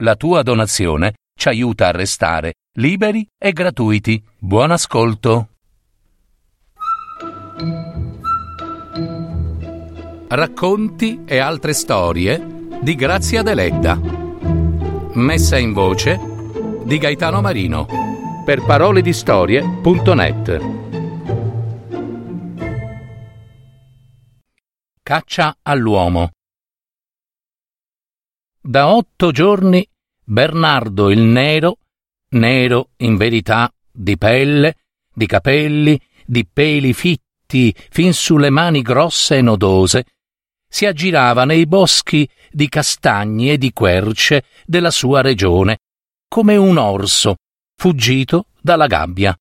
La tua donazione ci aiuta a restare liberi e gratuiti. Buon ascolto. Racconti e altre storie di Grazia Deledda. Messa in voce di Gaetano Marino per paroledistorie.net. Caccia all'uomo. Da otto giorni Bernardo il Nero, nero in verità di pelle, di capelli, di peli fitti fin sulle mani grosse e nodose, si aggirava nei boschi di castagni e di querce della sua regione, come un orso fuggito dalla gabbia.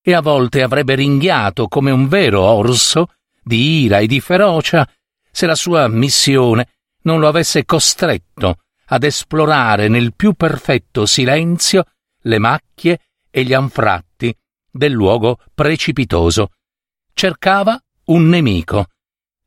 E a volte avrebbe ringhiato come un vero orso, di ira e di ferocia, se la sua missione non lo avesse costretto ad esplorare nel più perfetto silenzio le macchie e gli anfratti del luogo precipitoso. Cercava un nemico,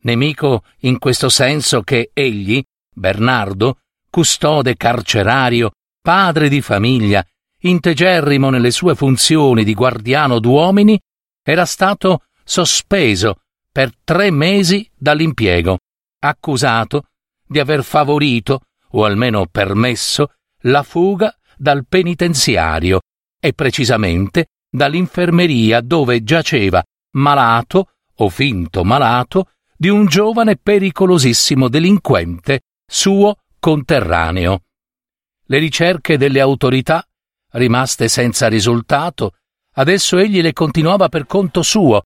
nemico in questo senso che egli, Bernardo, custode carcerario, padre di famiglia, integerrimo nelle sue funzioni di guardiano d'uomini, era stato sospeso per tre mesi dall'impiego, accusato di aver favorito, o almeno permesso, la fuga dal penitenziario e precisamente dall'infermeria dove giaceva malato o finto malato di un giovane pericolosissimo delinquente suo conterraneo. Le ricerche delle autorità, rimaste senza risultato, adesso egli le continuava per conto suo,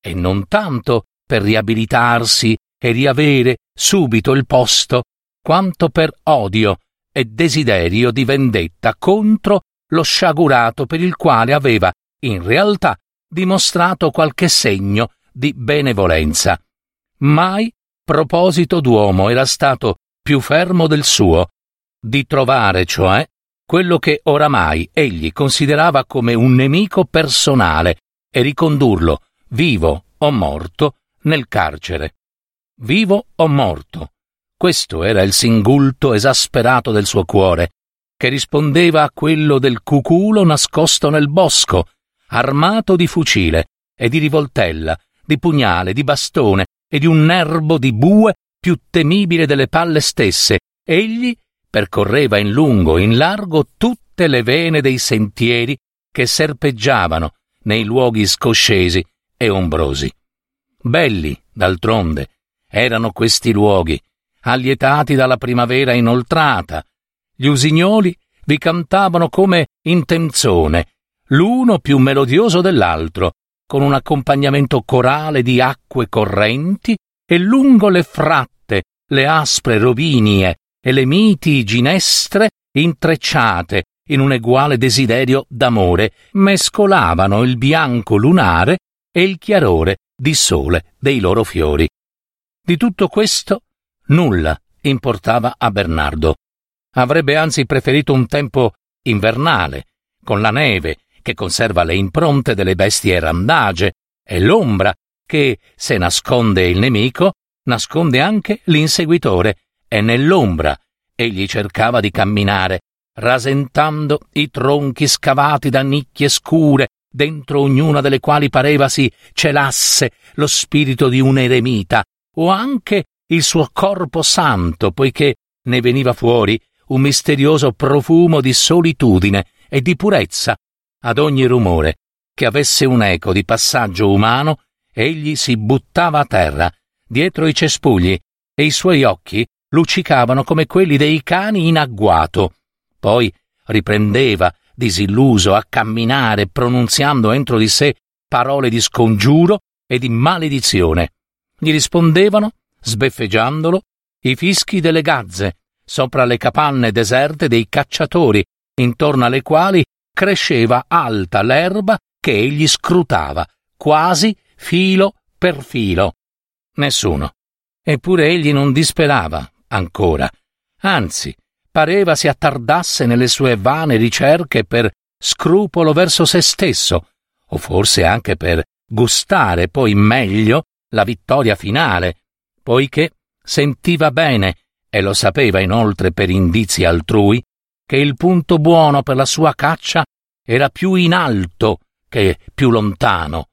e non tanto per riabilitarsi e riavere subito il posto, quanto per odio e desiderio di vendetta contro lo sciagurato per il quale aveva, in realtà, dimostrato qualche segno di benevolenza. Mai proposito d'uomo era stato più fermo del suo, di trovare, cioè, quello che oramai egli considerava come un nemico personale e ricondurlo, vivo o morto, nel carcere. Vivo o morto. Questo era il singulto esasperato del suo cuore, che rispondeva a quello del cuculo nascosto nel bosco, armato di fucile e di rivoltella, di pugnale, di bastone e di un nerbo di bue più temibile delle palle stesse. Egli percorreva in lungo e in largo tutte le vene dei sentieri che serpeggiavano nei luoghi scoscesi e ombrosi. Belli, d'altronde, erano questi luoghi, allietati dalla primavera inoltrata. Gli usignoli vi cantavano come in tenzone, l'uno più melodioso dell'altro, con un accompagnamento corale di acque correnti e lungo le fratte, le aspre rovinie e le miti ginestre intrecciate in un eguale desiderio d'amore mescolavano il bianco lunare e il chiarore di sole dei loro fiori. Di tutto questo nulla importava a Bernardo. Avrebbe anzi preferito un tempo invernale, con la neve che conserva le impronte delle bestie randage e l'ombra che, se nasconde il nemico, nasconde anche l'inseguitore e nell'ombra egli cercava di camminare, rasentando i tronchi scavati da nicchie scure, dentro ognuna delle quali pareva si celasse lo spirito di un eremita, o anche il suo corpo santo, poiché ne veniva fuori un misterioso profumo di solitudine e di purezza. Ad ogni rumore che avesse un eco di passaggio umano, egli si buttava a terra, dietro i cespugli, e i suoi occhi luccicavano come quelli dei cani in agguato. Poi riprendeva, disilluso, a camminare, pronunziando entro di sé parole di scongiuro e di maledizione. Gli rispondevano, sbeffeggiandolo, i fischi delle gazze, sopra le capanne deserte dei cacciatori, intorno alle quali cresceva alta l'erba che egli scrutava, quasi filo per filo. Nessuno. Eppure egli non disperava, ancora. Anzi, pareva si attardasse nelle sue vane ricerche per scrupolo verso se stesso, o forse anche per gustare poi meglio la vittoria finale, poiché sentiva bene, e lo sapeva inoltre per indizi altrui, che il punto buono per la sua caccia era più in alto che più lontano.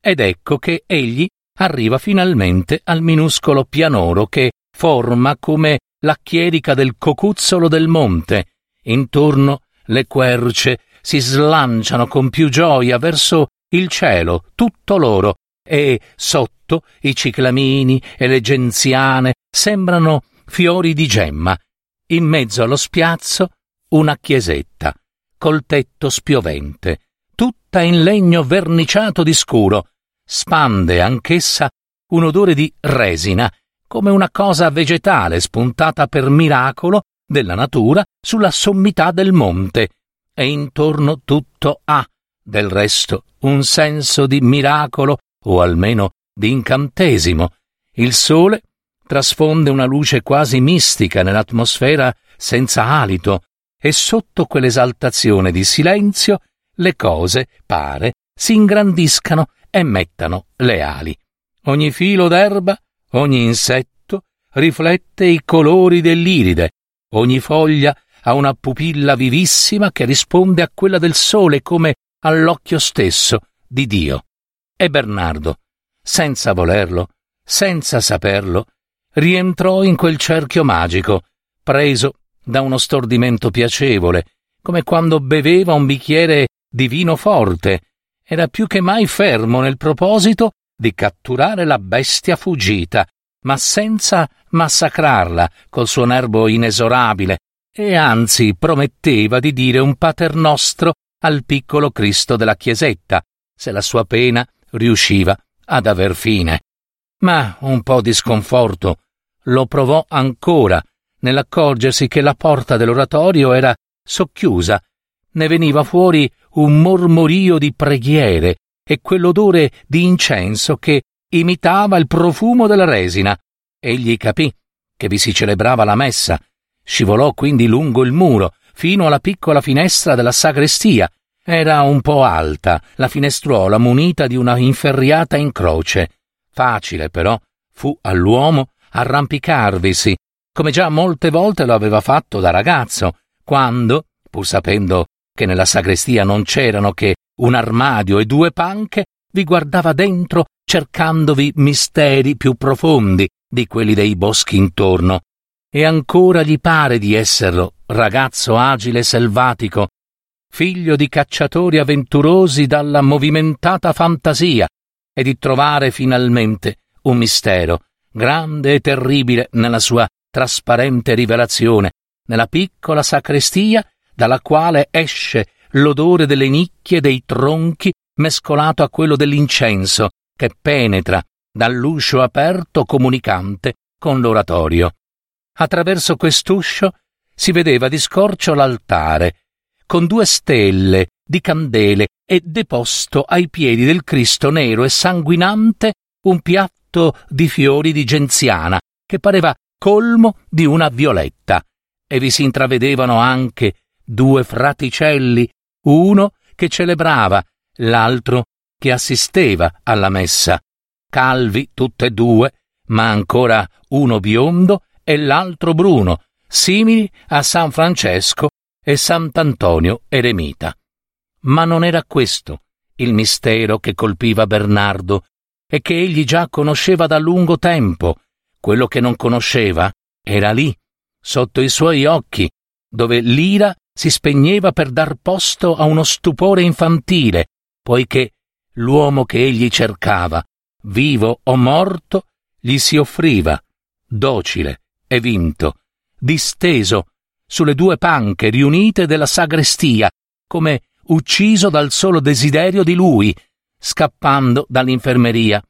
Ed ecco che egli arriva finalmente al minuscolo pianoro che forma come la chierica del cocuzzolo del monte. Intorno le querce si slanciano con più gioia verso il cielo, tutto loro, e sotto i ciclamini e le genziane sembrano fiori di gemma. In mezzo allo spiazzo una chiesetta, col tetto spiovente, tutta in legno verniciato di scuro, spande anch'essa un odore di resina, come una cosa vegetale spuntata per miracolo della natura sulla sommità del monte, e intorno tutto ha, del resto, un senso di miracolo o almeno di incantesimo. Il sole trasfonde una luce quasi mistica nell'atmosfera senza alito, e sotto quell'esaltazione di silenzio le cose, pare, si ingrandiscano e mettano le ali. Ogni filo d'erba, ogni insetto riflette i colori dell'iride, ogni foglia ha una pupilla vivissima che risponde a quella del sole come all'occhio stesso di Dio. E Bernardo, senza volerlo, senza saperlo, rientrò in quel cerchio magico, preso da uno stordimento piacevole, come quando beveva un bicchiere di vino forte. Era più che mai fermo nel proposito di catturare la bestia fuggita, ma senza massacrarla col suo nervo inesorabile, e anzi prometteva di dire un paternostro al piccolo Cristo della chiesetta, se la sua pena riusciva ad aver fine. Ma un po' di sconforto lo provò ancora nell'accorgersi che la porta dell'oratorio era socchiusa. Ne veniva fuori un mormorio di preghiere e quell'odore di incenso che imitava il profumo della resina. Egli capì che vi si celebrava la messa. Scivolò quindi lungo il muro, fino alla piccola finestra della sagrestia. Era un po' alta, la finestruola munita di una inferriata in croce. Facile, però, fu all'uomo arrampicarvisi come già molte volte lo aveva fatto da ragazzo, quando, pur sapendo che nella sagrestia non c'erano che un armadio e due panche, vi guardava dentro cercandovi misteri più profondi di quelli dei boschi intorno. E ancora gli pare di esserlo, ragazzo agile e selvatico, figlio di cacciatori avventurosi dalla movimentata fantasia, e di trovare finalmente un mistero, grande e terribile nella sua trasparente rivelazione nella piccola sacrestia dalla quale esce l'odore delle nicchie dei tronchi mescolato a quello dell'incenso che penetra dall'uscio aperto comunicante con l'oratorio. Attraverso quest'uscio si vedeva di scorcio l'altare, con due stelle di candele e deposto ai piedi del Cristo nero e sanguinante un piatto di fiori di genziana che pareva colmo di una violetta, e vi si intravedevano anche due fraticelli, uno che celebrava, l'altro che assisteva alla messa, calvi tutte e due, ma ancora uno biondo e l'altro bruno, simili a San Francesco e Sant'Antonio eremita. Ma non era questo il mistero che colpiva Bernardo e che egli già conosceva da lungo tempo quello che non conosceva era lì, sotto i suoi occhi, dove l'ira si spegneva per dar posto a uno stupore infantile, poiché l'uomo che egli cercava, vivo o morto, gli si offriva, docile e vinto, disteso sulle due panche riunite della sagrestia, come ucciso dal solo desiderio di lui, scappando dall'infermeria.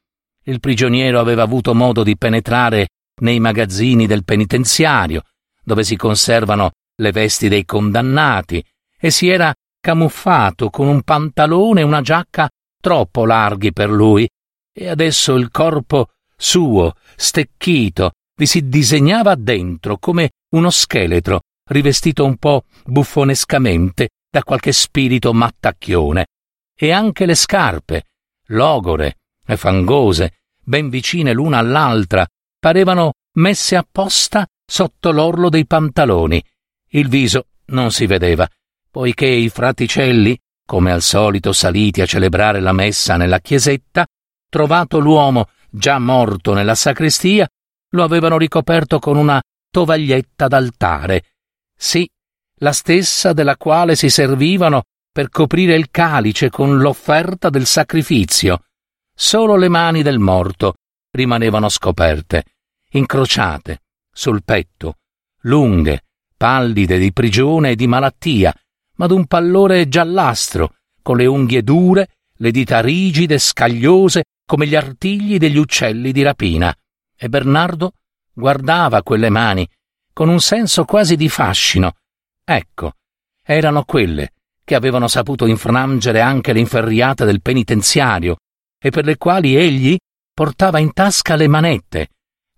Il prigioniero aveva avuto modo di penetrare nei magazzini del penitenziario, dove si conservano le vesti dei condannati, e si era camuffato con un pantalone e una giacca troppo larghi per lui, e adesso il corpo suo, stecchito, vi si disegnava dentro come uno scheletro, rivestito un po' buffonescamente da qualche spirito mattacchione, e anche le scarpe, logore, e fangose, ben vicine l'una all'altra, parevano messe apposta sotto l'orlo dei pantaloni. Il viso non si vedeva, poiché i fraticelli, come al solito saliti a celebrare la messa nella chiesetta, trovato l'uomo già morto nella sacrestia, lo avevano ricoperto con una tovaglietta d'altare, sì, la stessa della quale si servivano per coprire il calice con l'offerta del sacrificio. Solo le mani del morto rimanevano scoperte, incrociate, sul petto, lunghe, pallide di prigione e di malattia, ma d'un pallore giallastro, con le unghie dure, le dita rigide, scagliose, come gli artigli degli uccelli di rapina. E Bernardo guardava quelle mani con un senso quasi di fascino. Ecco, erano quelle che avevano saputo infrangere anche le inferriate del penitenziario e per le quali egli portava in tasca le manette.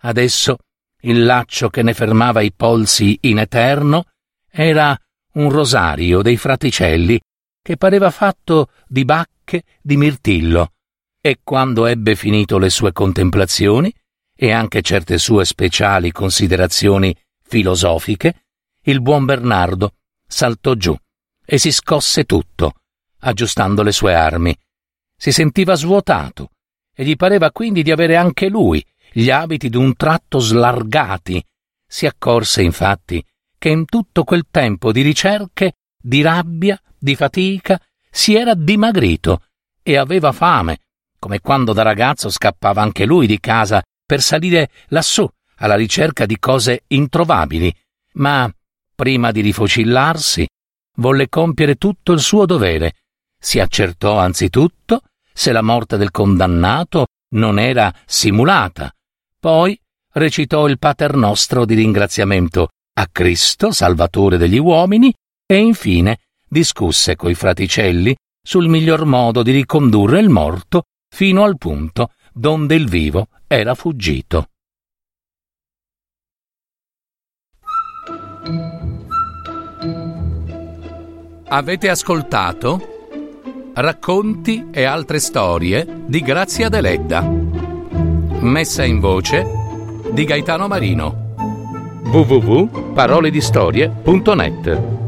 Adesso il laccio che ne fermava i polsi in eterno era un rosario dei fraticelli che pareva fatto di bacche di mirtillo. E quando ebbe finito le sue contemplazioni e anche certe sue speciali considerazioni filosofiche, il buon Bernardo saltò giù e si scosse tutto, aggiustando le sue armi. Si sentiva svuotato e gli pareva quindi di avere anche lui gli abiti d'un tratto slargati. Si accorse infatti che in tutto quel tempo di ricerche, di rabbia, di fatica, si era dimagrito e aveva fame, come quando da ragazzo scappava anche lui di casa per salire lassù alla ricerca di cose introvabili, ma prima di rifocillarsi volle compiere tutto il suo dovere. Si accertò anzitutto se la morte del condannato non era simulata. Poi recitò il Pater Nostro di ringraziamento a Cristo, Salvatore degli uomini, e infine discusse coi fraticelli sul miglior modo di ricondurre il morto fino al punto donde il vivo era fuggito. Avete ascoltato? Racconti e altre storie di Grazia Deledda. Messa in voce di Gaetano Marino. www.paroledistorie.net